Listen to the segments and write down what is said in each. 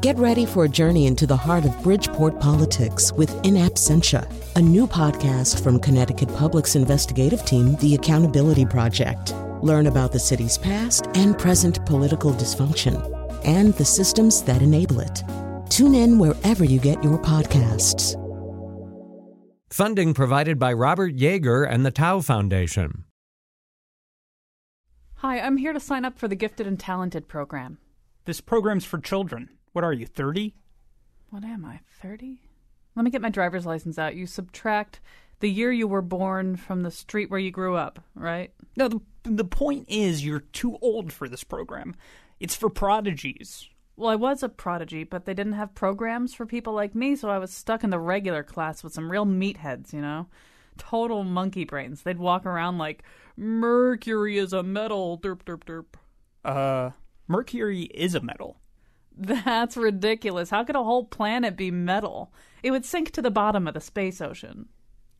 Get ready for a journey into the heart of Bridgeport politics with In Absentia, a new podcast from Connecticut Public's investigative team, The Accountability Project. Learn about the city's past and present political dysfunction and the systems that enable it. Tune in wherever you get your podcasts. Funding provided by Robert Yeager and the Tau Foundation. Hi, I'm here to sign up for the Gifted and Talented program. This program's for children. What are you, 30? What am I, 30? Let me get my driver's license out. You subtract the year you were born from the street where you grew up, right? No, the, the point is you're too old for this program. It's for prodigies. Well, I was a prodigy, but they didn't have programs for people like me, so I was stuck in the regular class with some real meatheads, you know? Total monkey brains. They'd walk around like, Mercury is a metal, derp, derp, derp. Uh, Mercury is a metal. That's ridiculous. How could a whole planet be metal? It would sink to the bottom of the space ocean.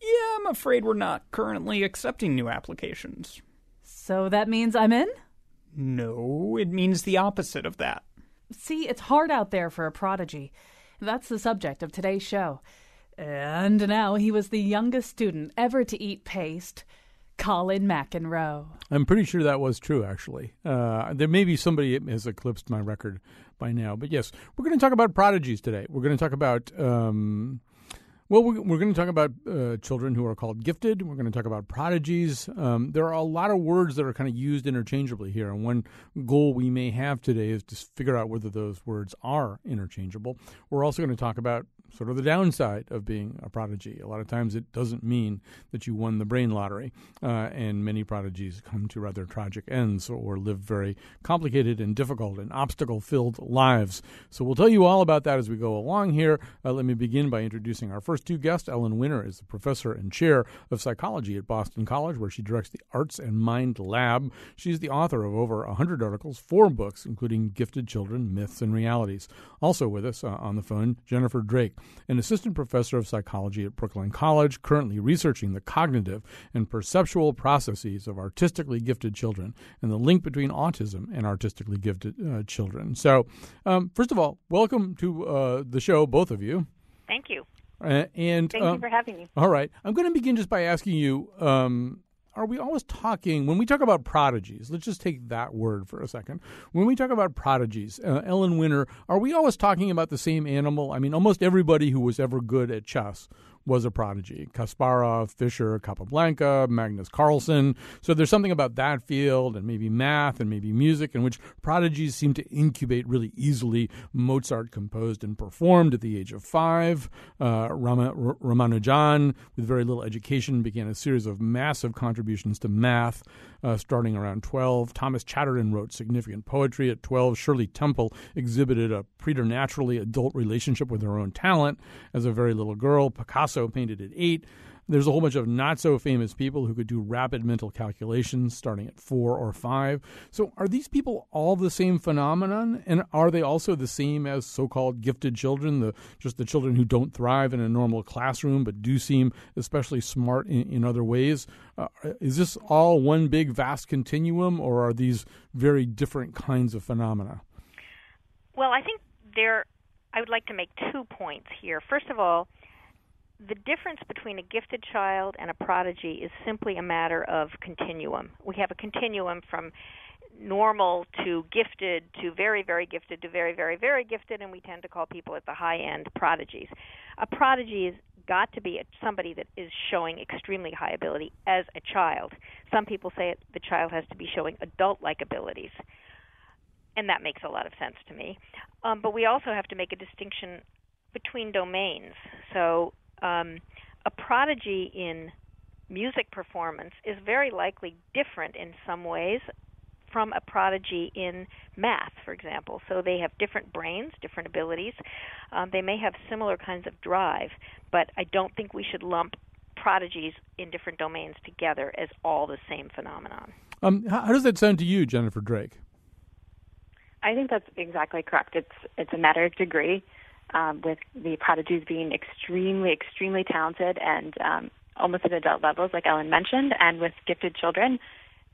Yeah, I'm afraid we're not currently accepting new applications. So that means I'm in? No, it means the opposite of that. See, it's hard out there for a prodigy. That's the subject of today's show. And now he was the youngest student ever to eat paste. Colin McEnroe. I'm pretty sure that was true, actually. Uh, there may be somebody has eclipsed my record by now. But yes, we're going to talk about prodigies today. We're going to talk about. Um, well, we're, going to talk about uh, children who are called gifted. We're going to talk about prodigies. Um, there are a lot of words that are kind of used interchangeably here. And one goal we may have today is to figure out whether those words are interchangeable. We're also going to talk about sort of the downside of being a prodigy. A lot of times it doesn't mean that you won the brain lottery, uh, and many prodigies come to rather tragic ends or live very complicated and difficult and obstacle filled lives. So we'll tell you all about that as we go along here. Uh, let me begin by introducing our first two guests. Ellen Winner is the professor and chair of psychology at Boston College, where she directs the Arts and Mind Lab. She's the author of over 100 articles, four books, including Gifted Children, Myths and Realities. Also with us uh, on the phone, Jennifer Drake an assistant professor of psychology at Brooklyn College, currently researching the cognitive and perceptual processes of artistically gifted children and the link between autism and artistically gifted uh, children. So, um, first of all, welcome to uh, the show, both of you. Thank you. Uh, and thank you for having me. All right, I'm going to begin just by asking you. Um, are we always talking when we talk about prodigies? Let's just take that word for a second. When we talk about prodigies, uh, Ellen Winner, are we always talking about the same animal? I mean, almost everybody who was ever good at chess was a prodigy. Kasparov, Fischer, Capablanca, Magnus Carlsen. So there's something about that field and maybe math and maybe music in which prodigies seem to incubate really easily. Mozart composed and performed at the age of five. Uh, Ramanujan, with very little education, began a series of massive contributions to math uh, starting around 12. Thomas Chatterton wrote significant poetry at 12. Shirley Temple exhibited a preternaturally adult relationship with her own talent as a very little girl. Picasso painted at 8. There's a whole bunch of not so famous people who could do rapid mental calculations starting at four or five. So, are these people all the same phenomenon? And are they also the same as so called gifted children, the just the children who don't thrive in a normal classroom but do seem especially smart in, in other ways? Uh, is this all one big vast continuum, or are these very different kinds of phenomena? Well, I think there, I would like to make two points here. First of all, the difference between a gifted child and a prodigy is simply a matter of continuum. We have a continuum from normal to gifted to very, very gifted to very, very, very gifted, and we tend to call people at the high end prodigies. A prodigy has got to be somebody that is showing extremely high ability as a child. Some people say the child has to be showing adult like abilities, and that makes a lot of sense to me. Um, but we also have to make a distinction between domains. So um, a prodigy in music performance is very likely different in some ways from a prodigy in math, for example. So they have different brains, different abilities. Um, they may have similar kinds of drive, but I don't think we should lump prodigies in different domains together as all the same phenomenon. Um, how, how does that sound to you, Jennifer Drake? I think that's exactly correct. It's it's a matter of degree um, with the prodigies being extremely, extremely talented and um, almost at adult levels, like Ellen mentioned, and with gifted children,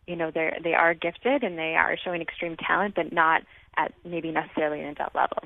you know, they're, they are gifted and they are showing extreme talent, but not at maybe necessarily an adult level.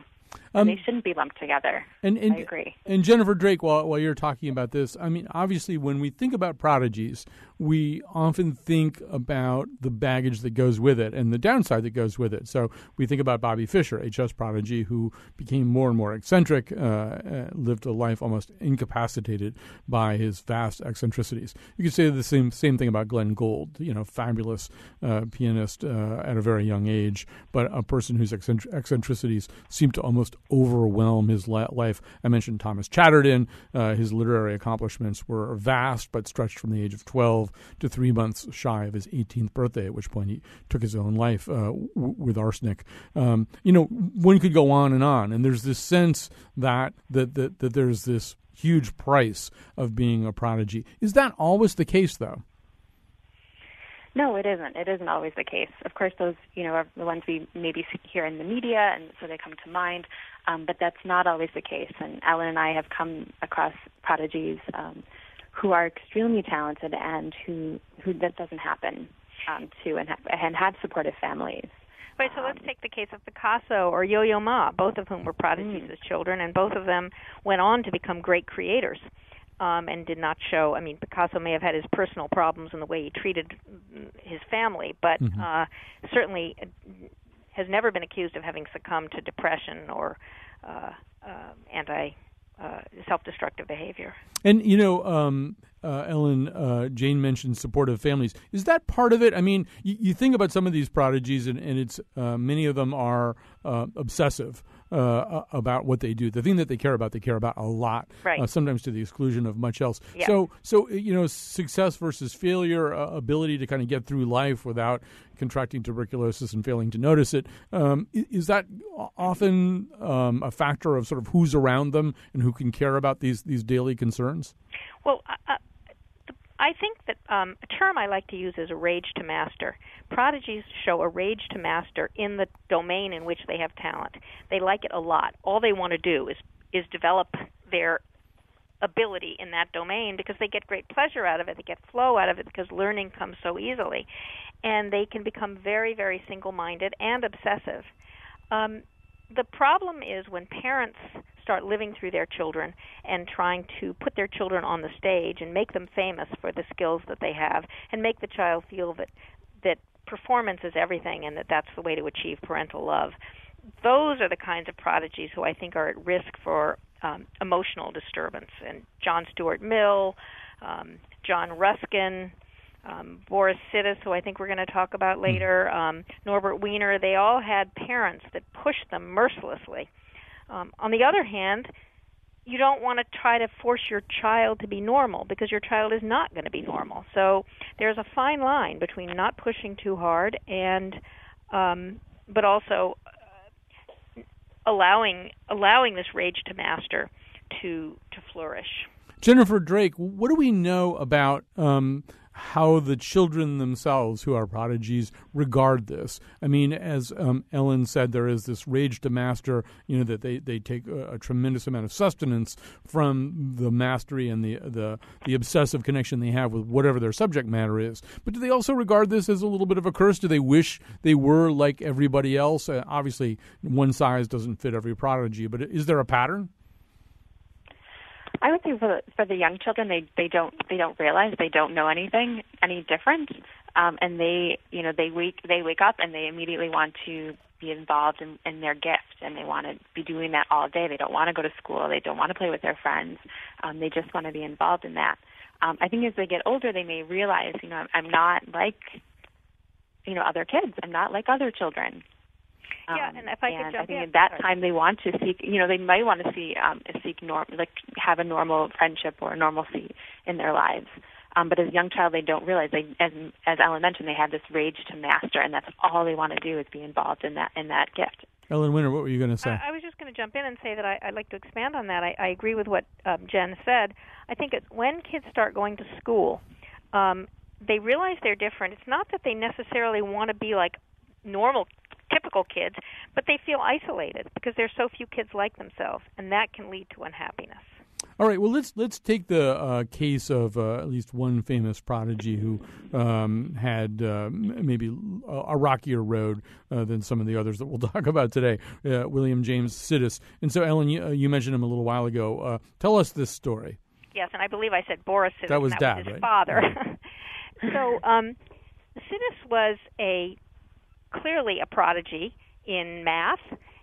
Um, they shouldn't be lumped together. And, and, I agree. And Jennifer Drake, while, while you're talking about this, I mean, obviously, when we think about prodigies, we often think about the baggage that goes with it and the downside that goes with it. So we think about Bobby Fischer, a chess prodigy who became more and more eccentric, uh, uh, lived a life almost incapacitated by his vast eccentricities. You could say the same same thing about Glenn Gould, you know, fabulous uh, pianist uh, at a very young age, but a person whose eccentricities seem to almost overwhelm his life. I mentioned Thomas Chatterton. Uh, his literary accomplishments were vast, but stretched from the age of 12 to three months shy of his 18th birthday, at which point he took his own life uh, w- with arsenic. Um, you know, one could go on and on, and there's this sense that that that, that there's this huge price of being a prodigy. Is that always the case, though? No, it isn't. It isn't always the case. Of course, those you know are the ones we maybe hear in the media, and so they come to mind. Um, but that's not always the case. And Ellen and I have come across prodigies um, who are extremely talented and who who that doesn't happen um, to, and have, and have supportive families. Right, so let's take the case of Picasso or Yo-Yo Ma, both of whom were prodigies mm. as children, and both of them went on to become great creators um, and did not show. I mean, Picasso may have had his personal problems in the way he treated his family, but mm-hmm. uh, certainly has never been accused of having succumbed to depression or uh, uh, anti uh, self-destructive behavior. And you know, um, uh, Ellen, uh, Jane mentioned supportive families. Is that part of it? I mean, you, you think about some of these prodigies, and, and it's uh, many of them are uh, obsessive uh, about what they do. The thing that they care about, they care about a lot. Right. Uh, sometimes to the exclusion of much else. Yeah. So, so you know, success versus failure, uh, ability to kind of get through life without contracting tuberculosis and failing to notice it. Um, is that often um, a factor of sort of who's around them and who can care about these these daily concerns? Well, uh, I think that um, a term I like to use is a rage to master. Prodigies show a rage to master in the domain in which they have talent. They like it a lot. All they want to do is is develop their ability in that domain because they get great pleasure out of it. They get flow out of it because learning comes so easily, and they can become very, very single-minded and obsessive. Um, the problem is when parents start living through their children and trying to put their children on the stage and make them famous for the skills that they have and make the child feel that that performance is everything and that that's the way to achieve parental love those are the kinds of prodigies who I think are at risk for um, emotional disturbance. And John Stuart Mill, um, John Ruskin, um, Boris Sidis, who I think we're going to talk about hmm. later, um, Norbert Wiener, they all had parents that pushed them mercilessly. Um, on the other hand, you don't want to try to force your child to be normal because your child is not going to be normal. So there's a fine line between not pushing too hard and, um, but also uh, allowing allowing this rage to master to to flourish. Jennifer Drake, what do we know about um, how the children themselves, who are prodigies, regard this. I mean, as um, Ellen said, there is this rage to master. You know that they, they take a, a, tremendous amount of sustenance from the mastery and the, the the obsessive connection they have with whatever their subject matter is. But do they also regard this as a little bit of a curse? Do they wish they were like everybody else? Uh, obviously, one size doesn't fit every prodigy, but is there a pattern? I would say for the, for the young children, they they don't they don't realize they don't know anything any different, um, and they you know they wake they wake up and they immediately want to be involved in, in their gift, and they want to be doing that all day. They don't want to go to school. They don't want to play with their friends. Um, they just want to be involved in that. Um, I think as they get older, they may realize, you know, I'm, I'm not like, you know, other kids. I'm not like other children. Um, yeah, and if I and could jump I think in, at that sorry. time they want to seek, you know, they might want to see um, seek norm, like have a normal friendship or normalcy in their lives. Um, but as a young child, they don't realize they, as as Ellen mentioned, they have this rage to master, and that's all they want to do is be involved in that in that gift. Ellen Winner, what were you going to say? I, I was just going to jump in and say that I, I'd like to expand on that. I, I agree with what um, Jen said. I think it, when kids start going to school, um, they realize they're different. It's not that they necessarily want to be like normal typical kids, but they feel isolated because there's so few kids like themselves, and that can lead to unhappiness. All right. Well, let's let's take the uh, case of uh, at least one famous prodigy who um, had uh, maybe a, rockier road uh, than some of the others that we'll talk about today. Uh, William James Sidis. And so, Ellen, you, uh, you, mentioned him a little while ago. tell us this story. Yes, and I believe I said Boris Sidis. That was that dad, was his right? father. so, um, Sidis was a clearly a prodigy in math,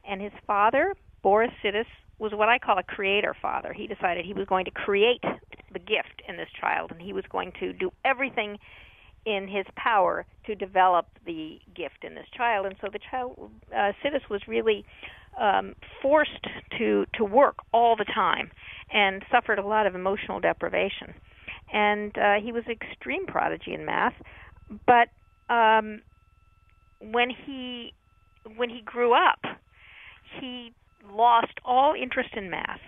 and his father, Boris Sidis, was what I call a creator father. He decided he was going to create the gift in this child, and he was going to do everything in his power to develop the gift in this child. And so the child, uh, Sidis, was really um, forced to to work all the time, and suffered a lot of emotional deprivation. And uh, he was an extreme prodigy in math, but um, when he when he grew up, he lost all interest in math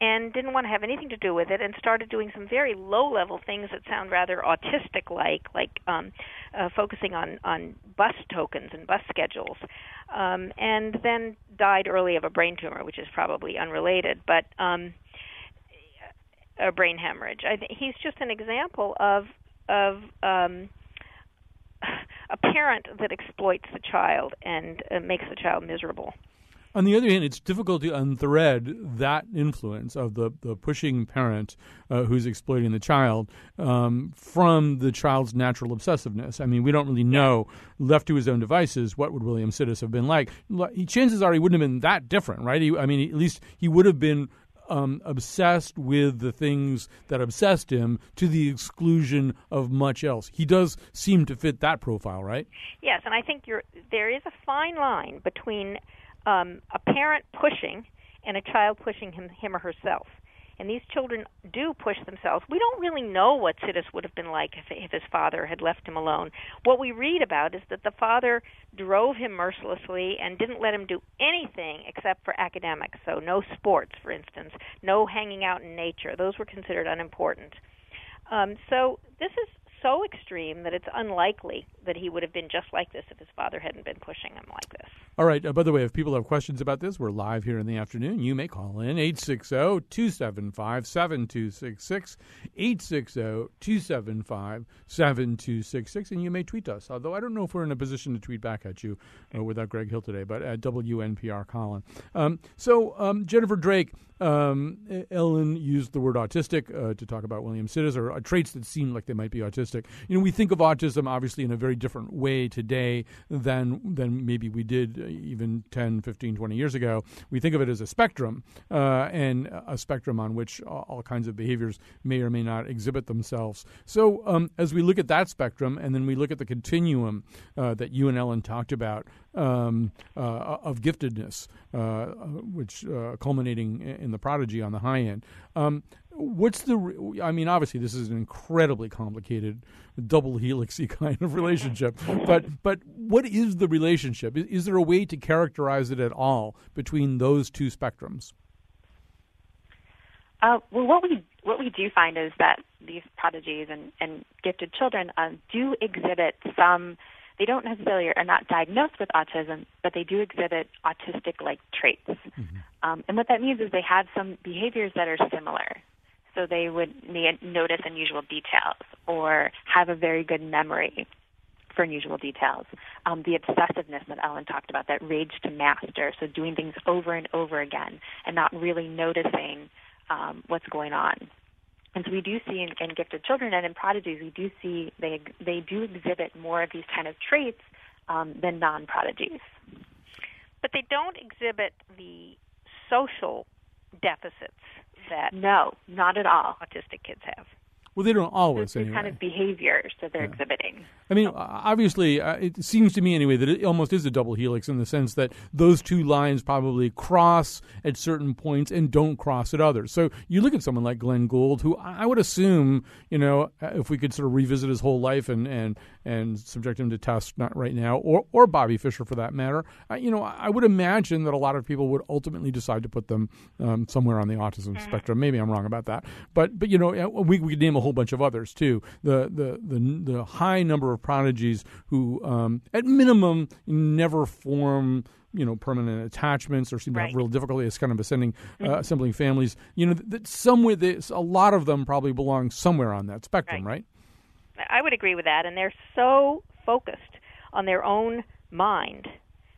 and didn't want to have anything to do with it and started doing some very low level things that sound rather autistic like like um uh, focusing on on bus tokens and bus schedules um and then died early of a brain tumor which is probably unrelated but um a brain hemorrhage. I think he's just an example of of um a parent that exploits the child and uh, makes the child miserable on the other hand, it's difficult to unthread that influence of the, the pushing parent uh, who's exploiting the child um, from the child's natural obsessiveness. I mean, we don't really know, left to his own devices, what would William Sidis have been like. Chances are he wouldn't have been that different, right? He, I mean, at least he would have been um, obsessed with the things that obsessed him to the exclusion of much else. He does seem to fit that profile, right? Yes, and I think there is a fine line between um, a parent pushing and a child pushing him, him or herself. And these children do push themselves. We don't really know what Sidis would have been like if, if his father had left him alone. What we read about is that the father drove him mercilessly and didn't let him do anything except for academics. So, no sports, for instance, no hanging out in nature. Those were considered unimportant. Um, so, this is so extreme that it's unlikely that he would have been just like this if his father hadn't been pushing him like this. All right. Uh, by the way, if people have questions about this, we're live here in the afternoon. You may call in 860 275 7266, 860 275 7266, and you may tweet us. Although I don't know if we're in a position to tweet back at you uh, without Greg Hill today, but at WNPR Colin. Um, so, um, Jennifer Drake, um, Ellen used the word autistic uh, to talk about William Sidis, or uh, traits that seem like they might be autistic. You know, we think of autism obviously in a very different way today than than maybe we did uh, even 10, 15, 20 years ago. We think of it as a spectrum, uh, and a spectrum on which all kinds of behaviors may or may not exhibit themselves. So, um, as we look at that spectrum, and then we look at the continuum uh, that you and Ellen talked about um, uh, of giftedness, uh, which uh, culminating in the prodigy on the high end. Um, what's the? I mean, obviously, this is an incredibly complicated, double helixy kind of relationship. but but what is the relationship? Is, is there a way to characterize it at all between those two spectrums? Uh, well, what we what we do find is that these prodigies and, and gifted children uh, do exhibit some they don't necessarily are not diagnosed with autism, but they do exhibit autistic-like traits. Mm-hmm. Um, and what that means is they have some behaviors that are similar. So they would notice unusual details or have a very good memory for unusual details. Um, the obsessiveness that Ellen talked about, that rage to master, so doing things over and over again and not really noticing um, what's going on. And so we do see in, in gifted children and in prodigies, we do see they they do exhibit more of these kind of traits um, than non-prodigies. But they don't exhibit the social deficits that no, not at all. Autistic kids have. Well, they don't always. Anyway. kind of behaviors that they're yeah. exhibiting. I mean, obviously, uh, it seems to me anyway that it almost is a double helix in the sense that those two lines probably cross at certain points and don't cross at others. So you look at someone like Glenn Gould, who I would assume, you know, uh, if we could sort of revisit his whole life and and and subject him to tests, not right now, or or Bobby Fischer for that matter, uh, you know, I would imagine that a lot of people would ultimately decide to put them um, somewhere on the autism mm-hmm. spectrum. Maybe I'm wrong about that, but but you know, uh, we we could name a whole bunch of others too. The the the the high number of prodigies who, um, at minimum, never form you know permanent attachments or seem to Right. have real difficulty as kind of ascending uh, assembling families. You know, that somewhere there's a lot of them probably belong somewhere on that spectrum, right? I would agree with that, and they're so focused on their own mind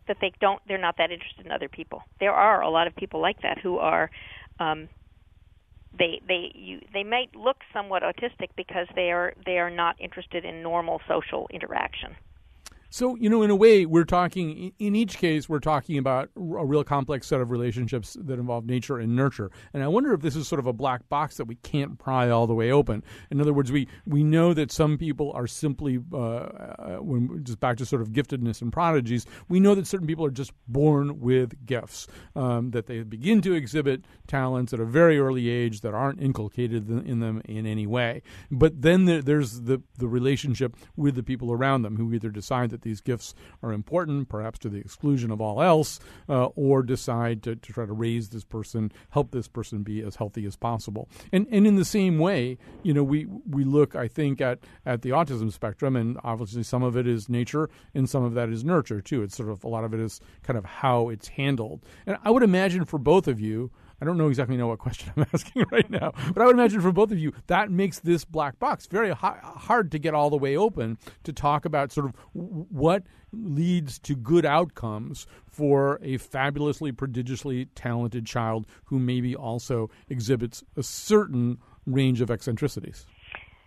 that they don't. They're not that interested in other people. There are a lot of people like that who are. Um, they they you they might look somewhat autistic because they are they are not interested in normal social interaction. So, you know, in a way, we're talking, in each case, we're talking about a real complex set of relationships that involve nature and nurture. And I wonder if this is sort of a black box that we can't pry all the way open. In other words, we, we know that some people are simply, uh, uh, when just back to sort of giftedness and prodigies, we know that certain people are just born with gifts, um, that they begin to exhibit talents at a very early age that aren't inculcated in them in any way. But then there, there's the, the relationship with the people around them who either decide that these gifts are important, perhaps to the exclusion of all else, uh, or decide to, to try to raise this person, help this person be as healthy as possible. And and in the same way, you know, we we look, I think, at at the autism spectrum, and obviously some of it is nature, and some of that is nurture too. It's sort of a lot of it is kind of how it's handled. And I would imagine for both of you. I don't know exactly know what question I'm asking right now, but I would imagine for both of you that makes this black box very hard to get all the way open to talk about sort of what leads to good outcomes for a fabulously prodigiously talented child who maybe also exhibits a certain range of eccentricities.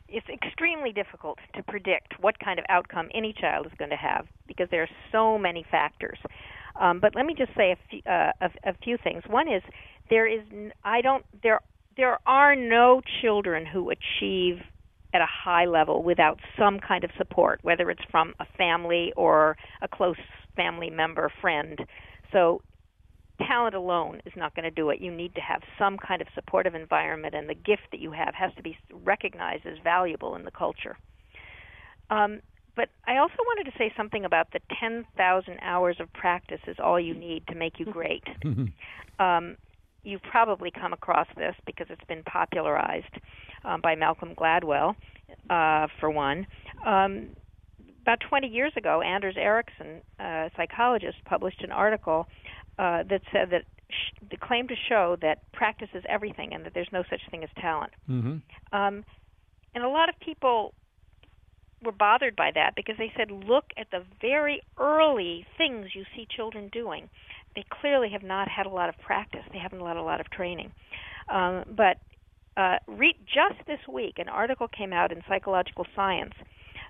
it's extremely difficult to predict what kind of outcome any child is going to have because there are so many factors. Um, but let me just say a few, uh, a, a few things. One is there is I don't there there are no children who achieve at a high level without some kind of support, whether it's from a family or a close family member, friend. So talent alone is not going to do it. You need to have some kind of supportive environment, and the gift that you have has to be recognized as valuable in the culture. Um, but I also wanted to say something about the 10,000 hours of practice is all you need to make you great. um, you've probably come across this because it's been popularized um, by Malcolm Gladwell, uh, for one. Um, about 20 years ago, Anders Ericsson, a psychologist, published an article uh, that said that sh- the claim to show that practice is everything and that there's no such thing as talent. Mm-hmm. Um, and a lot of people were bothered by that because they said, look at the very early things you see children doing. They clearly have not had a lot of practice. They haven't had a lot of training. Um, but uh, re- just this week, an article came out in Psychological Science,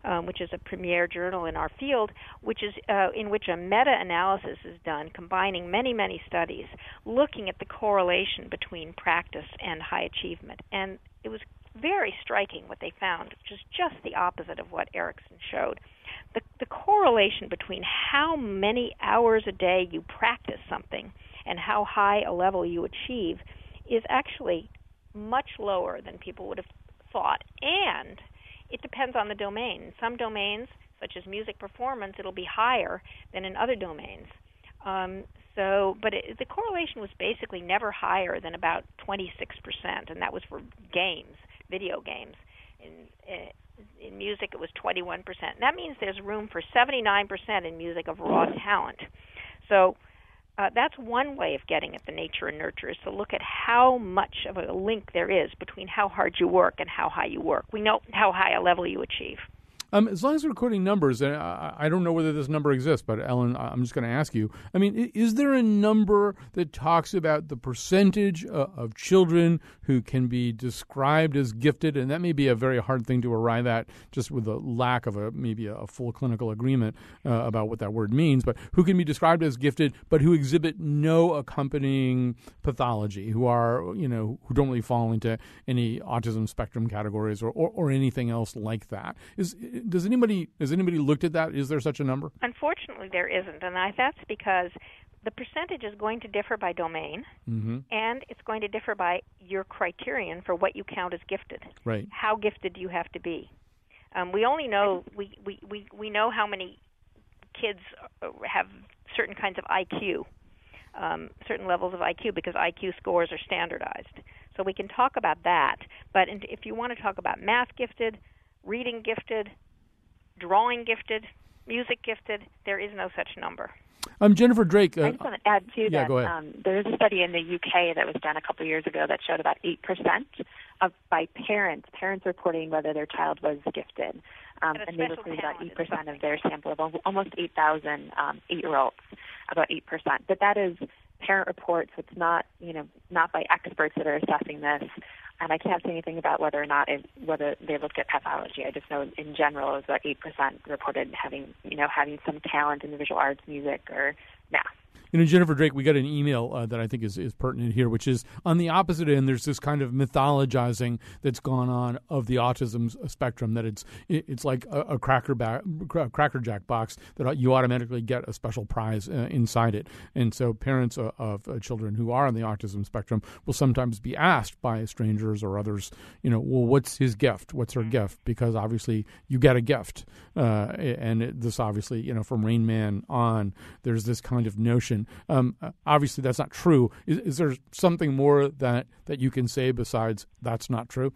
um, which is a premier journal in our field, which is uh, in which a meta-analysis is done, combining many, many studies, looking at the correlation between practice and high achievement. And it was very striking what they found, which is just the opposite of what Ericsson showed. The, the correlation between how many hours a day you practice something and how high a level you achieve is actually much lower than people would have thought. And it depends on the domain. In some domains, such as music performance, it'll be higher than in other domains. Um, so, but it, the correlation was basically never higher than about 26%, and that was for games, video games. In, uh, in music, it was 21%. That means there's room for 79% in music of raw talent. So, uh, that's one way of getting at the nature and nurture is to look at how much of a link there is between how hard you work and how high you work. We know how high a level you achieve. Um, as long as we're quoting numbers, and I, I don't know whether this number exists, but Ellen, I'm just going to ask you. I mean, is there a number that talks about the percentage uh, of children who can be described as gifted? And that may be a very hard thing to arrive at, just with the lack of a maybe a full clinical agreement uh, about what that word means. But who can be described as gifted, but who exhibit no accompanying pathology, who are you know who don't really fall into any autism spectrum categories or, or, or anything else like that? Is does anybody has anybody looked at that? Is there such a number? Unfortunately, there isn't, and I, that's because the percentage is going to differ by domain, Mm-hmm. and it's going to differ by your criterion for what you count as gifted. Right. How gifted do you have to be? Um, we only know we, we, we, we know how many kids uh, have certain kinds of IQ, um, certain levels of IQ, because IQ scores are standardized. So we can talk about that. But if you want to talk about math gifted, reading gifted, drawing gifted, music gifted, there is no such number. Um, Jennifer Drake. Uh, I just want to add too yeah, that go ahead. um, there was a study in the UK that was done a couple of years ago that showed about eight percent of by parents parents reporting whether their child was gifted, um, Had a and they special reported about eight percent of their sample of almost eight thousand um, eight year olds, about eight percent. But that is parent reports. It's not you know not by experts that are assessing this. And I can't say anything about whether or not it, whether they looked at pathology. I just know in general it was about eight percent reported having you know having some talent in the visual arts, music, or math. You know, Jennifer Drake, we got an email uh, that I think is, is pertinent here, which is on the opposite end. There's this kind of mythologizing that's gone on of the autism spectrum. That it's it's like a, a cracker ba- cracker jack box that you automatically get a special prize uh, inside it. And so, parents uh, of uh, children who are on the autism spectrum will sometimes be asked by strangers or others, you know, well, what's his gift? What's her gift? Because obviously you get a gift, uh, and it, this obviously, you know, from Rain Man on, there's this kind of notion. Um, uh, obviously, that's not true. Is, is there something more that that you can say besides that's not true?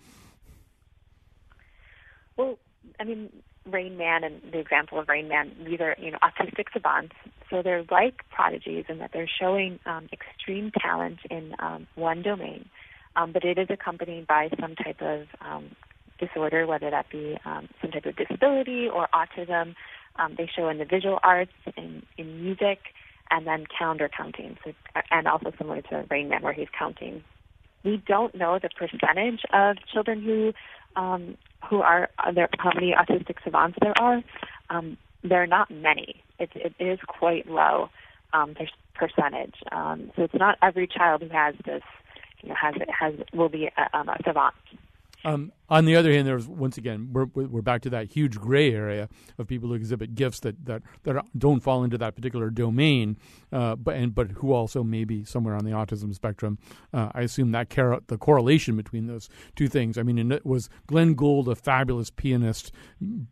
Well, I mean, Rain Man and the example of Rain Man, these are you know autistic savants, so they're like prodigies in that they're showing um, extreme talent in um, one domain, um, but it is accompanied by some type of um, disorder, whether that be um, some type of disability or autism. Um, they show in the visual arts, in, in music, and then calendar counting, so, and also similar to Rain Man, where he's counting we don't know the percentage of children who um, who are there how many autistic savants there are. Um, there are not many. It, it is quite low. Um, percentage. Um, so it's not every child who has this. You know, has has will be a, um, a savant. Um, on the other hand, there's once again we're we're back to that huge gray area of people who exhibit gifts that that, that don't fall into that particular domain, uh, but and but who also may be somewhere on the autism spectrum. Uh, I assume that car- the correlation between those two things. I mean, it was Glenn Gould a fabulous pianist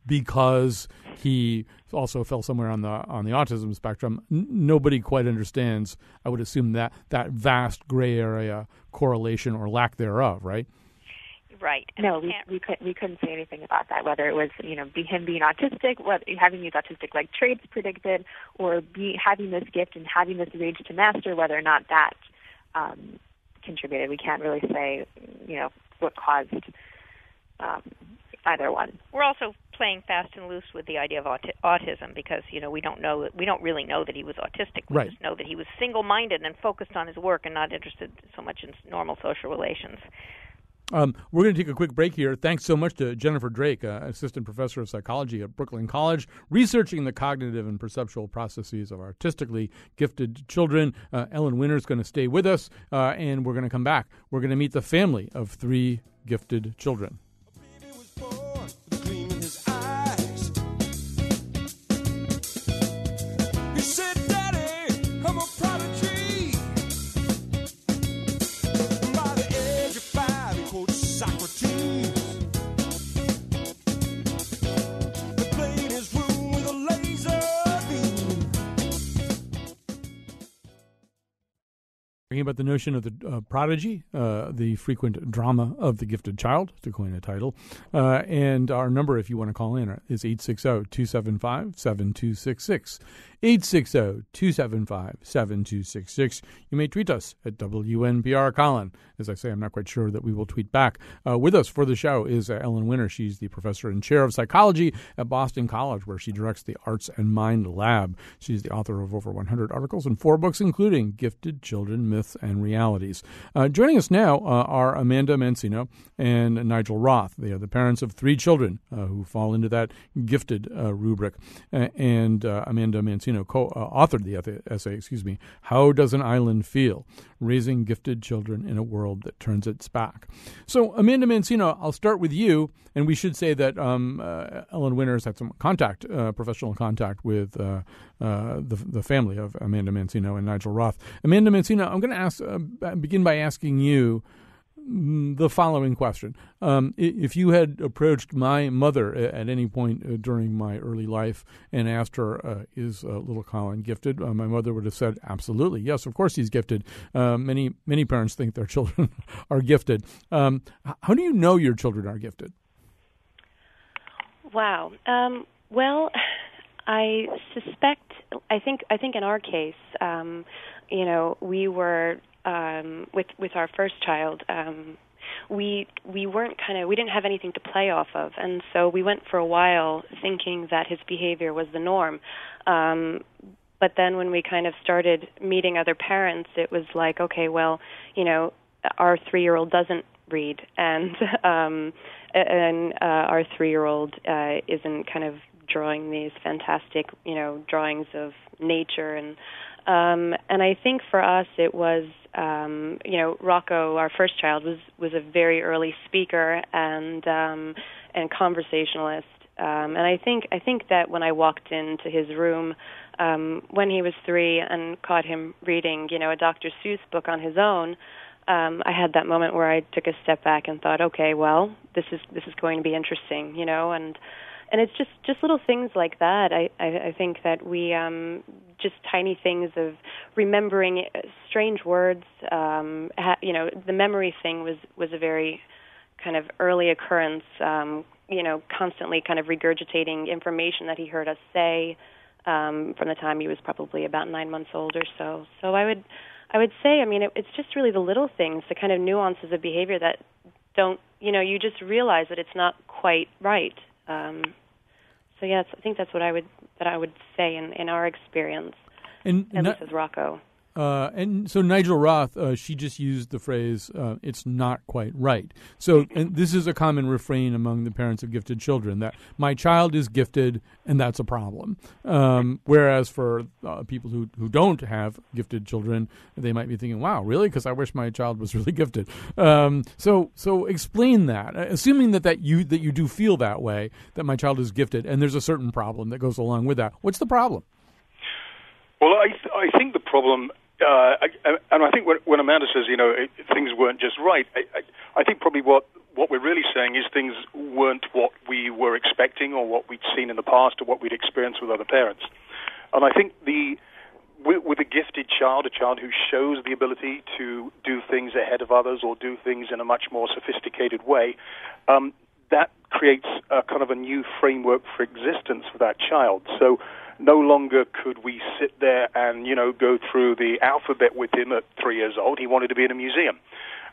because he also fell somewhere on the on the autism spectrum. N- nobody quite understands. I would assume that that vast gray area correlation or lack thereof, right? Right. And No, we we can't we, could, we couldn't say anything about that. Whether it was you know be him being autistic, whether having these autistic like traits predicted, or be having this gift and having this rage to master, whether or not that um, contributed, we can't really say you know what caused um, either one. We're also playing fast and loose with the idea of auti- autism because you know we don't know we don't really know that he was autistic. We Right. just know that he was single-minded and focused on his work and not interested so much in normal social relations. Um, we're going to take a quick break here. Thanks so much to Jennifer Drake, uh, assistant professor of psychology at Brooklyn College, researching the cognitive and perceptual processes of artistically gifted children. Uh, Ellen Winner is going to stay with us, uh, and we're going to come back. We're going to meet the family of three gifted children. Talking about the notion of the uh, prodigy, uh, the frequent drama of the gifted child, to coin a title. Uh, and our number, if you want to call in, is 860 275 7266. 860 275 7266. You may tweet us at WNPR Colin. As I say, I'm not quite sure that we will tweet back. Uh, with us for the show is uh, Ellen Winner. She's the professor and chair of psychology at Boston College, where she directs the Arts and Mind Lab. She's the author of over 100 articles and four books, including Gifted Children, Myths, and Realities. Uh, joining us now uh, are Amanda Mancino and Nigel Roth. They are the parents of three children uh, who fall into that gifted uh, rubric. And Amanda Mancino co-authored the essay, excuse me, How Does an Island Feel? Raising Gifted Children in a World That Turns Its Back. So, Amanda Mancino, I'll start with you. And we should say that um, uh, Ellen Winner's had some contact, uh, professional contact with uh, uh, the, the family of Amanda Mancino and Nigel Roth. Amanda Mancino, I'm going to ask, uh, begin by asking you the following question. Um, if you had approached my mother at any point uh, during my early life and asked her, uh, is uh, little Colin gifted? Uh, my mother would have said, absolutely. Yes, of course he's gifted. Uh, many, many parents think their children are gifted. Um, how do you know your children are gifted? Wow. Um, well, I suspect. I think. I think in our case, um, you know, we were um, with with our first child. Um, we we weren't kind of we didn't have anything to play off of, and so we went for a while thinking that his behavior was the norm. Um, but then when we kind of started meeting other parents, it was like, okay, well, you know, our three-year-old doesn't read, and um, and uh, our three-year-old uh, isn't kind of drawing these fantastic, you know, drawings of nature and um, and I think for us it was um, you know Rocco, our first child, was was a very early speaker and um, and conversationalist. Um, and I think I think that when I walked into his room um, when he was three and caught him reading, you know, a Dr. Seuss book on his own, um, I had that moment where I took a step back and thought, okay, well, this is this is going to be interesting, you know, and and it's just just little things like that. I I, I think that we um, just tiny things of remembering strange words. Um, ha, you know, the memory thing was was a very kind of early occurrence. Um, you know, constantly kind of regurgitating information that he heard us say um, from the time he was probably about nine months old or so. So I would I would say, I mean, it, it's just really the little things, the kind of nuances of behavior that don't, you know, you just realize that it's not quite right. Um, so yes, I think that's what I would that I would say in in our experience, and at least with Rocco. Uh, and so Nigel Roth, uh, she just used the phrase uh, "it's not quite right." So, and this is a common refrain among the parents of gifted children that my child is gifted, and that's a problem. Um, whereas for uh, people who who don't have gifted children, they might be thinking, "Wow, really? Because I wish my child was really gifted." Um, so, so explain that. Uh, assuming that that you that you do feel that way, that my child is gifted, and there's a certain problem that goes along with that. What's the problem? Well, I th- I think the problem uh, I, and I think when, when Amanda says, you know, it, things weren't just right, I, I, I think probably what, what we're really saying is things weren't what we were expecting or what we'd seen in the past or what we'd experienced with other parents. And I think the with, with a gifted child, a child who shows the ability to do things ahead of others or do things in a much more sophisticated way, um, that creates a kind of a new framework for existence for that child. So no longer could we sit there and you know go through the alphabet with him at three years old. He wanted to be in a museum.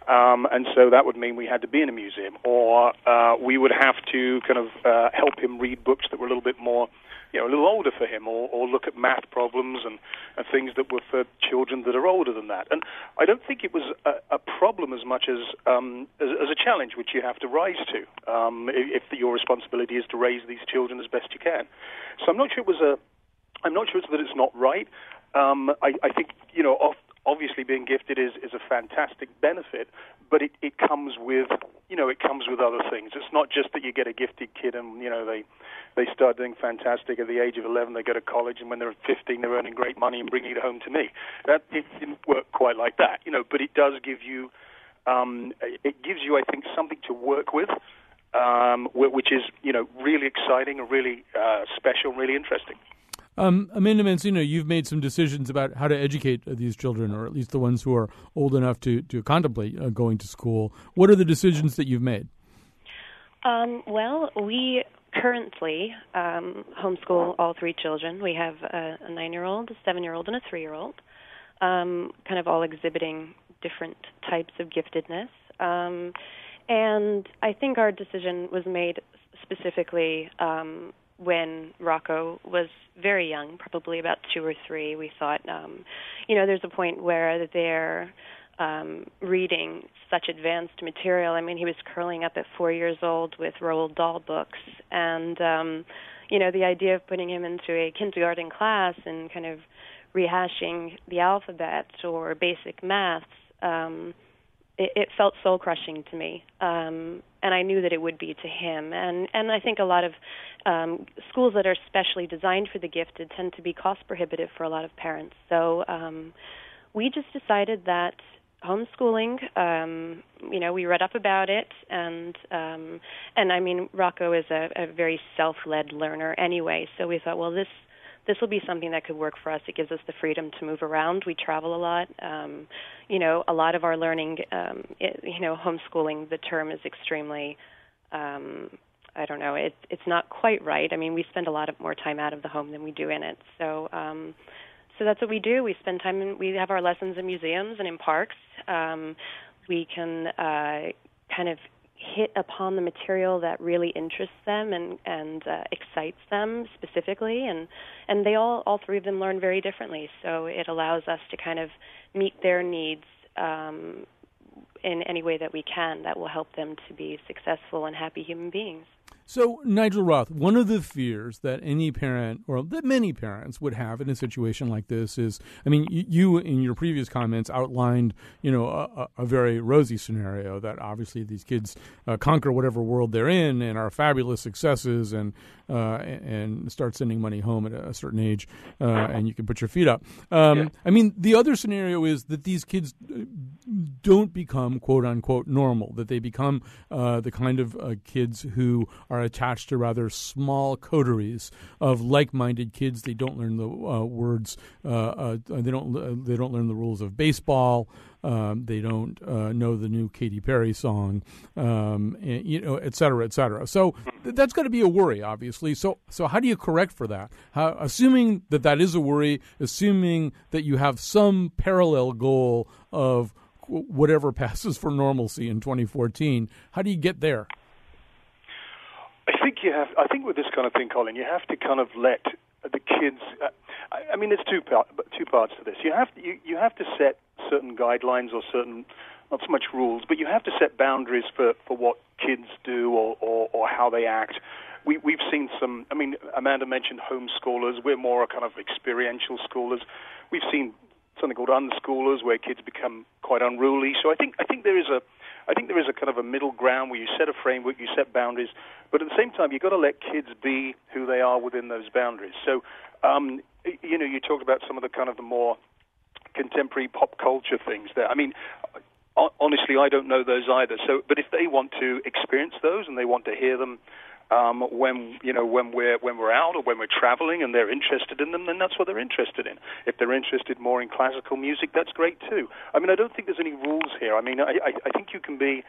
Um, and so that would mean we had to be in a museum, or uh, we would have to kind of uh, help him read books that were a little bit more, you know, a little older for him, or, or look at math problems and, and things that were for children that are older than that. And I don't think it was a, a problem as much as, um, as as a challenge which you have to rise to um, if, if your responsibility is to raise these children as best you can. So I'm not sure it was a I'm not sure that it's not right. Um, I, I think you know, off, obviously being gifted is, is a fantastic benefit, but it, it comes with you know it comes with other things. It's not just that you get a gifted kid and you know they they start doing fantastic at the age of 11. They go to college and when they're 15 they're earning great money and bringing it home to me. That it didn't work quite like that, you know. But it does give you um, it gives you I think something to work with. Um, which is, you know, really exciting and really uh, special, really interesting. Um, Amanda Mancino, you've made some decisions about how to educate these children, or at least the ones who are old enough to, to contemplate uh, going to school. What are the decisions that you've made? Um, well, we currently um, homeschool all three children. We have a, a nine year old, a seven year old, and a three year old, um, kind of all exhibiting different types of giftedness. Um, and I think our decision was made specifically um, when Rocco was very young, probably about two or three, we thought, um, you know, there's a point where they're um, reading such advanced material. I mean, he was curling up at four years old with Roald Dahl books, and um, you know, the idea of putting him into a kindergarten class and kind of rehashing the alphabet or basic maths. Um, it, it felt soul crushing to me, um, and I knew that it would be to him. And and I think a lot of um, schools that are specially designed for the gifted tend to be cost prohibitive for a lot of parents. So um, we just decided that homeschooling um you know we read up about it and um and i mean rocco is a, a very self led learner anyway so we thought well this this will be something that could work for us. It gives us the freedom to move around. We travel a lot. Um, you know, a lot of our learning, um, it, you know, homeschooling, the term is extremely um, I don't know. It, it's not quite right. I mean, we spend a lot of more time out of the home than we do in it. So, um, so that's what we do. We spend time. In, we have our lessons in museums and in parks. Um, we can uh, kind of hit upon the material that really interests them and and uh, excites them specifically and and they all all three of them learn very differently. So it allows us to kind of meet their needs um, in any way that we can that will help them to be successful and happy human beings so, Nigel Roth, one of the fears that any parent, or that many parents would have in a situation like this is, I mean, you in your previous comments outlined, you know, a, a very rosy scenario that obviously these kids uh, conquer whatever world they're in and are fabulous successes and uh, and start sending money home at a certain age, uh, and you can put your feet up. Um, yeah. I mean, the other scenario is that these kids uh, don't become quote unquote normal, that they become uh, the kind of uh, kids who are attached to rather small coteries of like-minded kids. They don't learn the uh, words. Uh, uh, they don't. Uh, they don't learn the rules of baseball. Um, they don't uh, know the new Katy Perry song, um, and, you know, et cetera, et cetera. So th- that's got to be a worry, obviously. So, so how do you correct for that? How, assuming that that is a worry, assuming that you have some parallel goal of whatever passes for normalcy in 2014, how do you get there? Think you have. I think with this kind of thing, Colin, you have to kind of let the kids. Uh, I, I mean, there's two part, two parts to this. You have to, you, you have to set certain guidelines or certain not so much rules, but you have to set boundaries for, for what kids do or, or, or how they act. We, we've seen some. I mean, Amanda mentioned homeschoolers. We're more a kind of experiential schoolers. We've seen something called unschoolers, where kids become quite unruly. So I think I think there is a I think there is a kind of a middle ground where you set a framework, you set boundaries, but at the same time, you've got to let kids be who they are within those boundaries. So, um, you know, you talked about some of the kind of the more contemporary pop culture things there. I mean, honestly, I don't know those either. So, but if they want to experience those and they want to hear them um, when you know when we're when we're out or when we're traveling and they're interested in them, then that's what they're interested in. If they're interested more in classical music, that's great too. I mean, I don't think there's any rules here. I mean, I, I, I think you can be.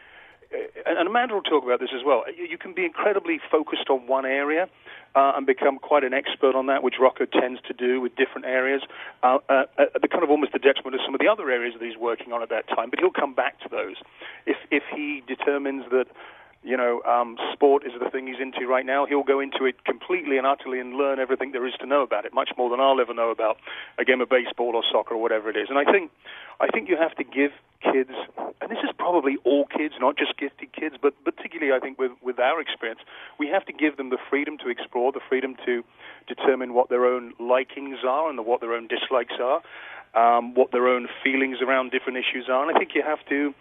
And Amanda will talk about this as well. You can be incredibly focused on one area uh, and become quite an expert on that, which Rocco tends to do with different areas. Uh, uh, the kind of almost the detriment of some of the other areas that he's working on at that time. But he'll come back to those if if he determines that you know, um, sport is the thing he's into right now. He'll go into it completely and utterly and learn everything there is to know about it, much more than I'll ever know about a game of baseball or soccer or whatever it is. And I think, I think you have to give kids, and this is probably all kids, not just gifted kids, but particularly I think with with our experience, we have to give them the freedom to explore, the freedom to determine what their own likings are and what their own dislikes are, um, what their own feelings around different issues are. And I think you have to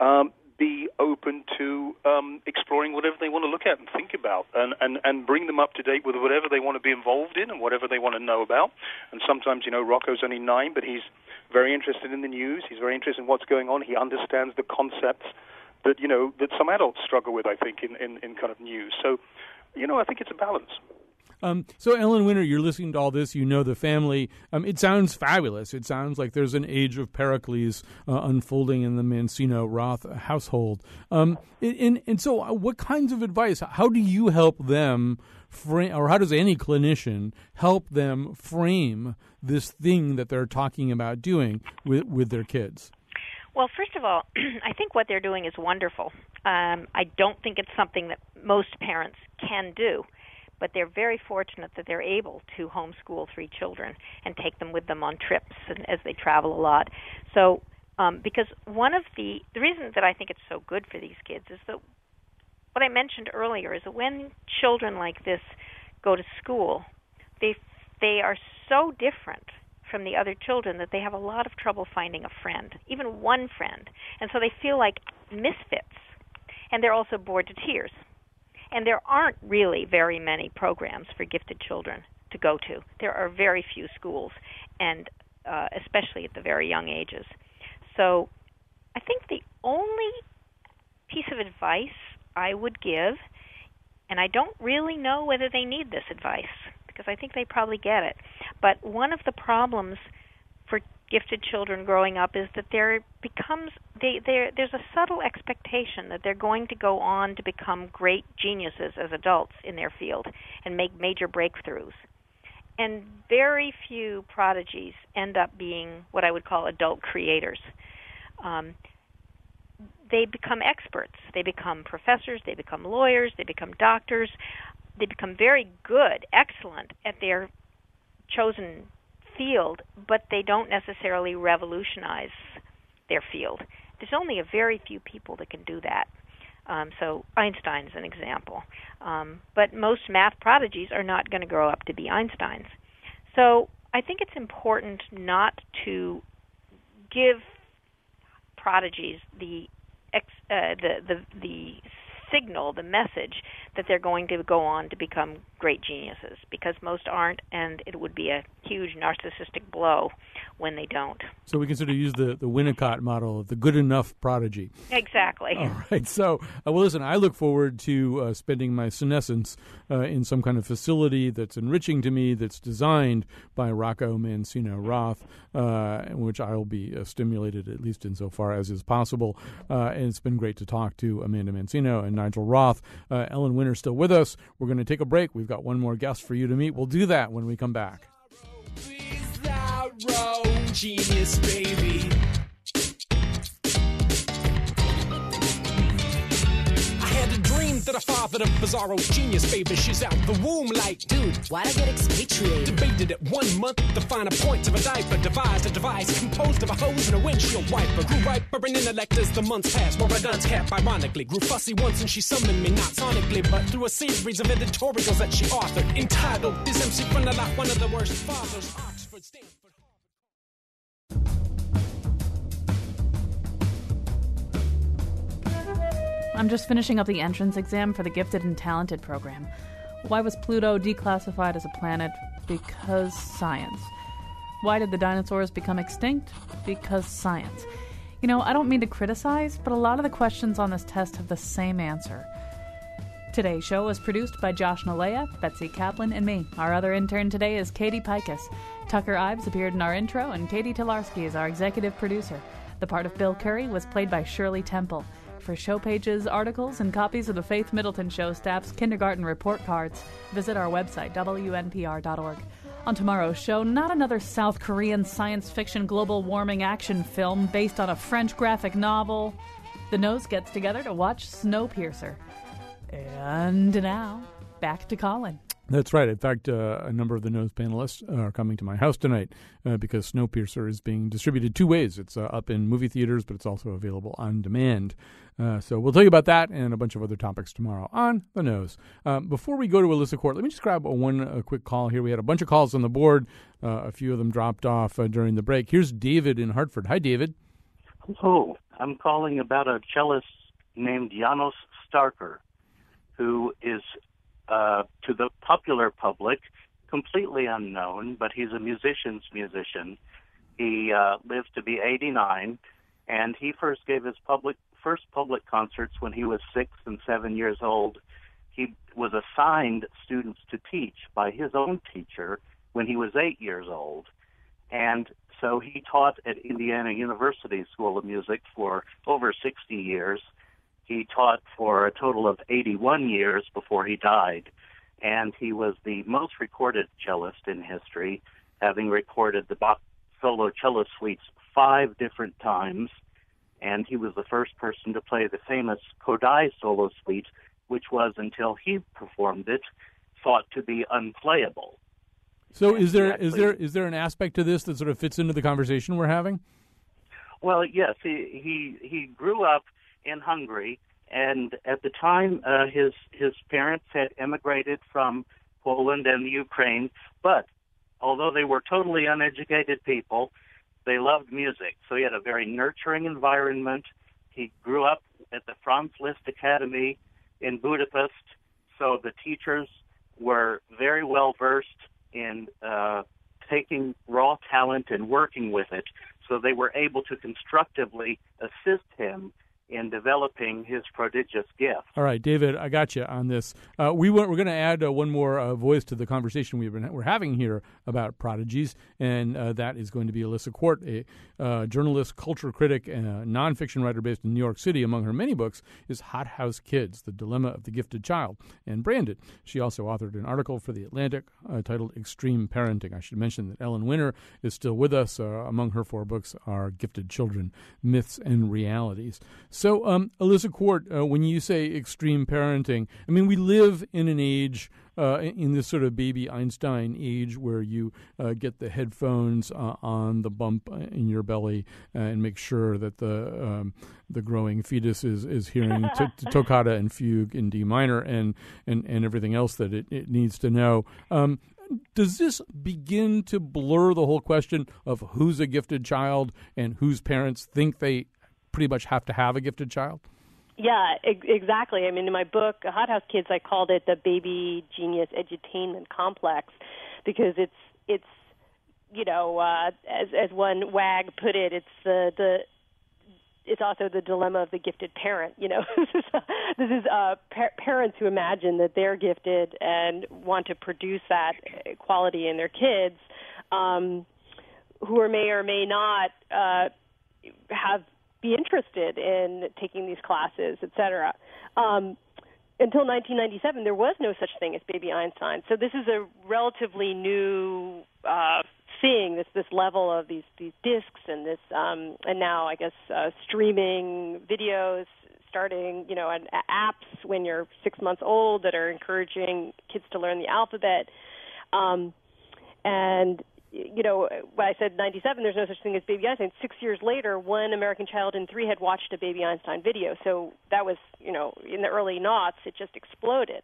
um, be open to um, exploring whatever they want to look at and think about, and, and, and bring them up to date with whatever they want to be involved in and whatever they want to know about. And sometimes, you know, Rocco's only nine, but he's very interested in the news. He's very interested in what's going on. He understands the concepts that you know that some adults struggle with. I think in, in, in kind of news. So, you know, I think it's a balance. Um, so, Ellen Winner, you're listening to all this. You know the family. Um, it sounds fabulous. It sounds like there's an age of Pericles uh, unfolding in the Mancino Roth household. Um, and, and so, uh, what kinds of advice? How do you help them frame, or how does any clinician help them frame this thing that they're talking about doing with, with their kids? Well, first of all, I think what they're doing is wonderful. Um, I don't think it's something that most parents can do but they're very fortunate that they're able to homeschool three children and take them with them on trips and as they travel a lot. So, um, because one of the the reason that I think it's so good for these kids is that what I mentioned earlier is that when children like this go to school, they they are so different from the other children that they have a lot of trouble finding a friend, even one friend, and so they feel like misfits, and they're also bored to tears and there aren't really very many programs for gifted children to go to. There are very few schools, and uh, especially at the very young ages. So I think the only piece of advice I would give, and I don't really know whether they need this advice because I think they probably get it, but one of the problems for gifted children growing up is that there becomes they there there's a subtle expectation that they're going to go on to become great geniuses as adults in their field and make major breakthroughs. And very few prodigies end up being what I would call adult creators. Um, they become experts. They become professors. They become lawyers. They become doctors. They become very good, excellent at their chosen field, but they don't necessarily revolutionize their field. There's only a very few people that can do that. Um, so Einstein's an example. Um, but most math prodigies are not going to grow up to be Einsteins. So I think it's important not to give prodigies the ex, uh, the the the signal, the message that they're going to go on to become great geniuses because most aren't, and it would be a huge narcissistic blow when they don't. So we can sort of use the, the Winnicott model of the good enough prodigy. Exactly. All right. So, uh, well, listen, I look forward to uh, spending my senescence uh, in some kind of facility that's enriching to me, that's designed by Rocco Mancino Roth, uh, in which I'll be uh, stimulated at least insofar as is possible. Uh, and it's been great to talk to Amanda Mancino and Nigel Roth. Ellen Winner still with us. We're going to take a break. We've got one more guest for you to meet. We'll do that when we come back. Genius, baby. That the father of bizarro genius, baby. She's out the womb like, dude, why'd I get expatriated? Debated it one month the find a point of a diaper. Devised a device composed of a hose and a windshield wiper. Grew riper in intellect as the months passed. More a gun's cap, ironically. Grew fussy once and she summoned me, not sonically, but through a series of editorials that she authored. Entitled, This MC from the lot, one of the worst fathers, Oxford. I'm just finishing up the entrance exam for the Gifted and Talented program. Why was Pluto declassified as a planet? Because science. Why did the dinosaurs become extinct? Because science. You know, I don't mean to criticize, but a lot of the questions on this test have the same answer. Today's show was produced by Josh Nalea, Betsy Kaplan, and me. Our other intern today is Katie Pikus. Tucker Ives appeared in our intro, and Katie Talarski is our executive producer. The part of Bill Curry was played by Shirley Temple. For show pages, articles, and copies of the Faith Middleton Show staff's kindergarten report cards, visit our website, wnpr.org. On tomorrow's show, not another South Korean science fiction global warming action film based on a French graphic novel. The Nose gets together to watch Snowpiercer. And now, back to Colin. That's right. In fact, uh, a number of the Nose panelists are coming to my house tonight uh, because Snowpiercer is being distributed two ways. It's uh, up in movie theaters, but it's also available on demand. Uh, so we'll tell you about that and a bunch of other topics tomorrow on the Nose. Um, before we go to Alyssa Quart, let me just grab a one a quick call here. We had a bunch of calls on the board. Uh, a few of them dropped off uh, during the break. Here's David in Hartford. Hi, David. Hello. I'm calling about a cellist named Janos Starker, who is uh, to the popular public, completely unknown, but he's a musician's musician. He uh, lived to be 89, and he first gave his public first public concerts when he was six and seven years old. He was assigned students to teach by his own teacher when he was eight years old, and so he taught at Indiana University School of Music for over 60 years he taught for a total of 81 years before he died, and he was the most recorded cellist in history, having recorded the Bach solo cello suites five different times. And he was the first person to play the famous Kodály solo suite, which was, until he performed it, thought to be unplayable. So, is there is there is there an aspect to this that sort of fits into the conversation we're having? Well, yes. He he he grew up in Hungary, and at the time, uh, his his parents had emigrated from Poland and the Ukraine. But although they were totally uneducated people, they loved music. So he had a very nurturing environment. He grew up at the Franz Liszt Academy in Budapest. So the teachers were very well versed in uh, taking raw talent and working with it. So they were able to constructively assist him in developing his prodigious gift. All right, David, I got you on this. Uh, we we're going to add uh, one more uh, voice to the conversation we've been we're having here about prodigies, and uh, that is going to be Alyssa Quart, a uh, journalist, culture critic, and a nonfiction writer based in New York City. Among her many books is Hothouse Kids: The Dilemma of the Gifted Child, and Branded. She also authored an article for the Atlantic uh, titled "Extreme Parenting." I should mention that Ellen Winner is still with us. among her four books are "Gifted Children: Myths and Realities." So, um, Alyssa Quart, uh, when you say extreme parenting, I mean, we live in an age, uh, in this sort of baby Einstein age, where you uh, get the headphones uh, on the bump in your belly and make sure that the um, the growing fetus is, is hearing t- toccata and fugue in D minor and, and, and everything else that it, it needs to know. Um, does this begin to blur the whole question of who's a gifted child and whose parents think they pretty much have to have a gifted child? Yeah, exactly. I mean, in my book, Hothouse Kids, I called it the baby genius edutainment complex because it's it's you know uh, as as one wag put it, it's the the it's also the dilemma of the gifted parent. You know, this is uh, pa- parents who imagine that they're gifted and want to produce that quality in their kids, um, who are may or may not uh, have be interested in taking these classes, et cetera. Um, until 1997, there was no such thing as Baby Einstein. So this is a relatively new uh, thing. This this level of these these discs and this um, and now I guess uh, streaming videos starting you know and apps when you're six months old that are encouraging kids to learn the alphabet. Um, and you know, when I said 97, there's no such thing as Baby Einstein. Six years later, one American child in three had watched a Baby Einstein video. So that was, you know, in the early noughts, it just exploded.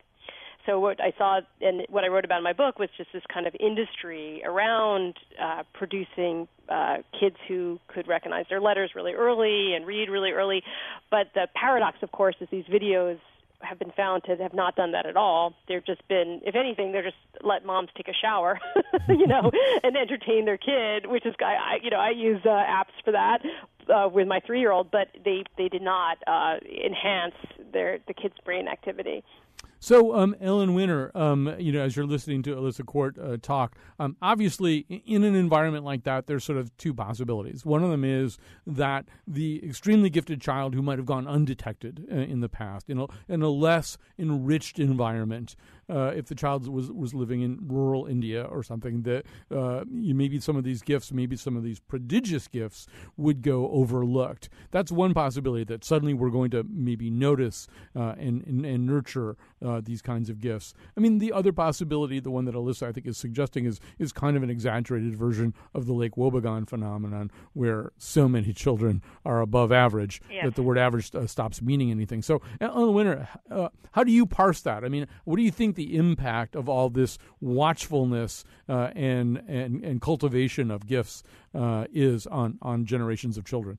So what I saw and what I wrote about in my book was just this kind of industry around uh, producing uh, kids who could recognize their letters really early and read really early. But the paradox, of course, is these videos have been found to have not done that at all. They've just been, if anything, they're just let moms take a shower, you know, and entertain their kid. Which is, I, you know, I use uh, apps for that uh, with my three-year-old, but they they did not uh, enhance their the kid's brain activity. So, um, Ellen Winner, um, you know, as you're listening to Alyssa Quart uh, talk, um, obviously in an environment like that, there's sort of two possibilities. One of them is that the extremely gifted child who might have gone undetected uh, in the past, you know, in a less enriched environment, uh, if the child was was living in rural India or something, that uh, maybe some of these gifts, maybe some of these prodigious gifts, would go overlooked. That's one possibility that suddenly we're going to maybe notice uh, and, and, and nurture uh, these kinds of gifts. I mean, the other possibility, the one that Alyssa I think is suggesting, is is kind of an exaggerated version of the Lake Wobegon phenomenon, where so many children are above average yes. that the word average uh, stops meaning anything. So, Ellen Winner, uh, how do you parse that? I mean, what do you think the impact of all this watchfulness uh, and, and and cultivation of gifts uh, is on on generations of children?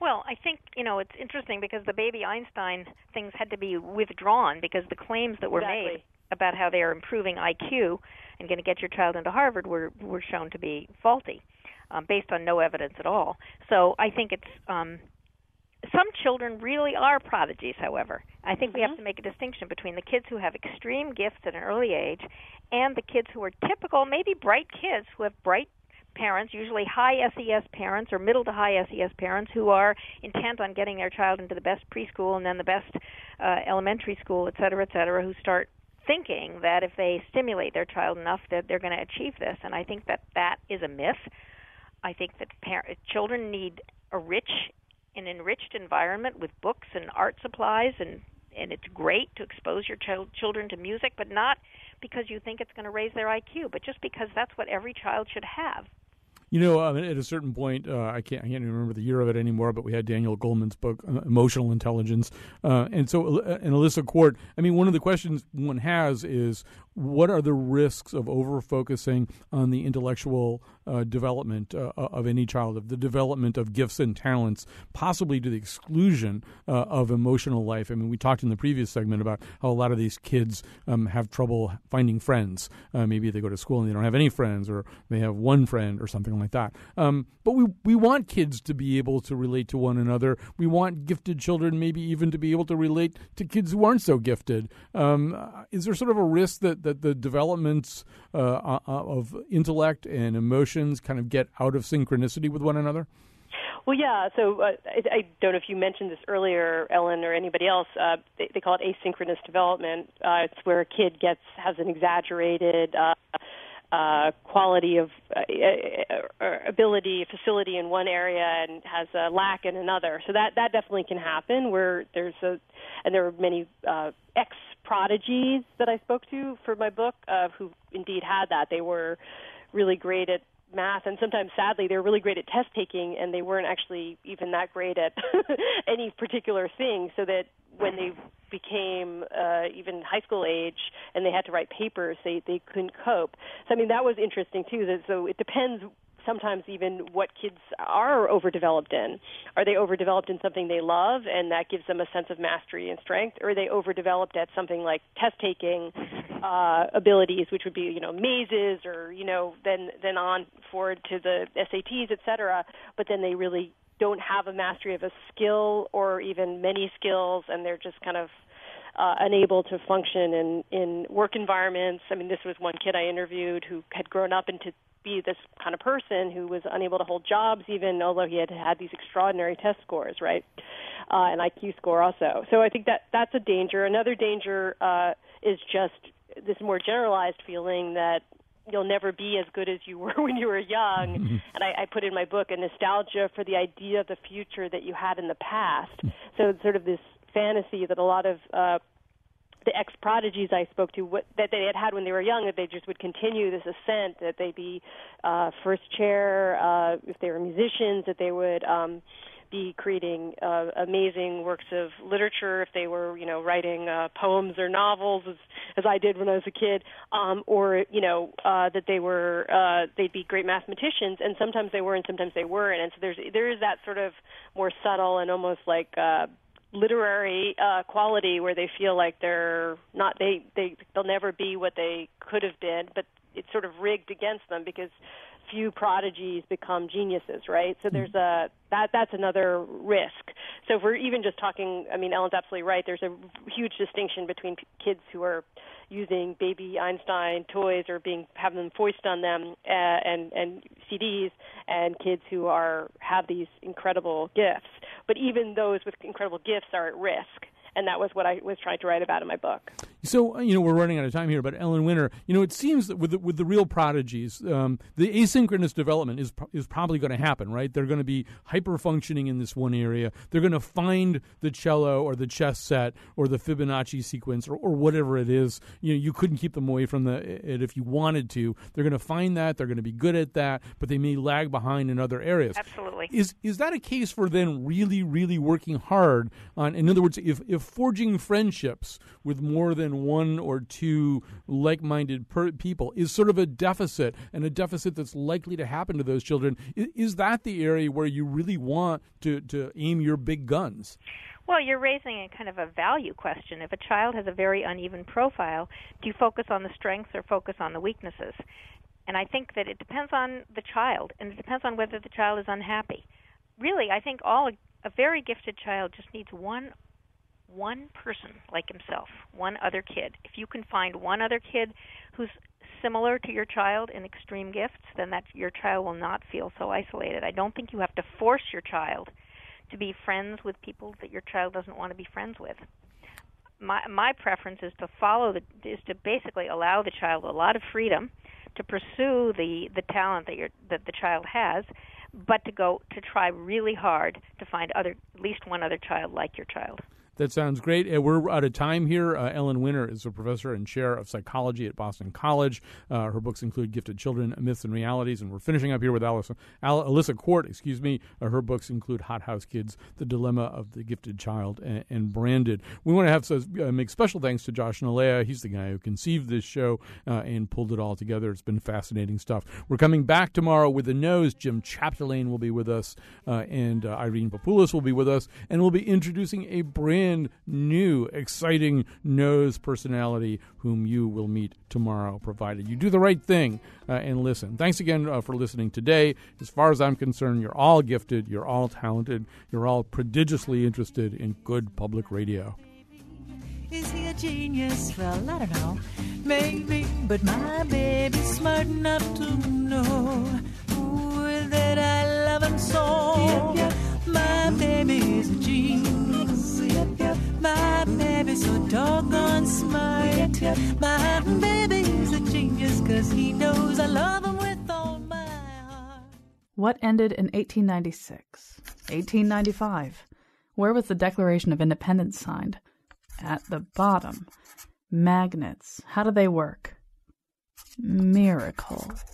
Well, I think you know it's interesting because the baby Einstein things had to be withdrawn because the claims that were exactly. made about how they are improving IQ and going to get your child into Harvard were were shown to be faulty, um, based on no evidence at all. So I think it's um, some children really are prodigies. However, I think mm-hmm. we have to make a distinction between the kids who have extreme gifts at an early age and the kids who are typical, maybe bright kids who have bright parents, usually high SES parents or middle to high SES parents, who are intent on getting their child into the best preschool and then the best uh, elementary school, et cetera, et cetera, who start thinking that if they stimulate their child enough that they're going to achieve this. And I think that that is a myth. I think that par- children need a rich an enriched environment with books and art supplies and and it's great to expose your ch- children to music but not because you think it's going to raise their IQ but just because that's what every child should have you know, um, at a certain point, uh, I can't I can't remember the year of it anymore. But we had Daniel Goleman's book, uh, Emotional Intelligence, uh, and so uh, and Alyssa Quart. I mean, one of the questions one has is what are the risks of over focusing on the intellectual uh, development uh, of any child, of the development of gifts and talents, possibly to the exclusion uh, of emotional life. I mean, we talked in the previous segment about how a lot of these kids um, have trouble finding friends. Uh, maybe they go to school and they don't have any friends, or they have one friend, or something like that. Um, but we we want kids to be able to relate to one another. We want gifted children, maybe even to be able to relate to kids who aren't so gifted. Um, is there sort of a risk that that the developments uh, uh of intellect and emotions kind of get out of synchronicity with one another? Well, yeah. So uh, I, I don't know if you mentioned this earlier, Ellen, or anybody else. Uh, they, they call it asynchronous development. Uh, it's where a kid gets has an exaggerated uh, uh, quality of uh, uh, uh, ability, facility in one area, and has a lack in another. So that that definitely can happen. Where there's a, and there are many uh, ex prodigies that I spoke to for my book uh, who indeed had that. They were really great at math and sometimes sadly they were really great at test taking and they weren't actually even that great at any particular thing so that when they became uh, even high school age and they had to write papers they they couldn't cope so i mean that was interesting too that so it depends sometimes even what kids are overdeveloped in. Are they overdeveloped in something they love and that gives them a sense of mastery and strength, or are they overdeveloped at something like test taking uh, abilities, which would be you know mazes or you know then then on forward to the SATs, et cetera, but then they really don't have a mastery of a skill or even many skills, and they're just kind of uh, unable to function in in work environments. I mean, this was one kid I interviewed who had grown up into be this kind of person who was unable to hold jobs, even although he had had these extraordinary test scores, right, uh, an IQ score also. So I think that that's a danger. Another danger uh, is just this more generalized feeling that you'll never be as good as you were when you were young. And I, I put in my book a nostalgia for the idea of the future that you had in the past. So it's sort of this fantasy that a lot of uh, the ex prodigies I spoke to what, that they had had when they were young that they just would continue this ascent that they'd be uh, first chair uh, if they were musicians that they would um, be creating uh, amazing works of literature if they were you know writing uh, poems or novels as as I did when I was a kid um, or you know uh, that they were uh, they'd be great mathematicians and sometimes they were and sometimes they weren't. And so there's there is that sort of more subtle and almost like uh, literary uh, quality where they feel like they're not they they they'll never be what they could have been, but it's sort of rigged against them because few prodigies become geniuses, right? So there's a that that's another risk. So if we're even just talking, I mean, Ellen's absolutely right. There's a huge distinction between p- kids who are using baby Einstein toys or being having them foist on them uh, and and CDs, and kids who are have these incredible gifts. But even those with incredible gifts are at risk and that was what I was trying to write about in my book. So uh, you know we're running out of time here, but Ellen Winner, you know it seems that with the, with the real prodigies, um, the asynchronous development is is probably going to happen, right? They're going to be hyper functioning in this one area. They're going to find the cello or the chess set or the Fibonacci sequence or, or whatever it is. You know you couldn't keep them away from the it if you wanted to. They're going to find that. They're going to be good at that, but they may lag behind in other areas. Absolutely. Is is that a case for then really really working hard on? In other words, if if forging friendships with more than one or two like minded per- people is sort of a deficit and a deficit that's likely to happen to those children. Is, is that the area where you really want to, to aim your big guns? Well, you're raising a kind of a value question. If a child has a very uneven profile, do you focus on the strengths or focus on the weaknesses? And I think that it depends on the child, and it depends on whether the child is unhappy. Really, I think all a very gifted child just needs one one person like himself, one other kid. If you can find one other kid who's similar to your child in extreme gifts, then that your child will not feel so isolated. I don't think you have to force your child to be friends with people that your child doesn't want to be friends with. My my preference is to follow the is to basically allow the child a lot of freedom to pursue the the talent that your that the child has, but to go to try really hard to find other at least one other child like your child. That sounds great. Uh, we're out of time here. Uh, Ellen Winner is a professor and chair of psychology at Boston College. Uh, her books include Gifted Children, Myths and Realities. And we're finishing up here with Alice, Al- Alyssa Quart, excuse me. Uh, her books include Hot House Kids, The Dilemma of the Gifted Child, and, and Branded. We want to have so, uh, make special thanks to Josh Nalea. He's the guy who conceived this show uh, and pulled it all together. It's been fascinating stuff. We're coming back tomorrow with the nose. Jim Chapdelaine will be with us, and Irene Papoulis will be with us, and we'll be introducing a brand new, exciting nose personality whom you will meet tomorrow, provided you do the right thing uh, and listen. Thanks again uh, for listening today. As far as I'm concerned, you're all gifted, you're all talented, you're all prodigiously interested in good public radio. Is he a genius? Well, I don't know. Maybe, but my baby's smart enough to know ooh, that I love him so. Yep, yep. My baby's a genius. My baby's so doggone smart. My baby's a genius because he knows I love him with all my heart. What ended in 1896? 1895? Where was the Declaration of Independence signed? At the bottom. Magnets. How do they work? Miracles.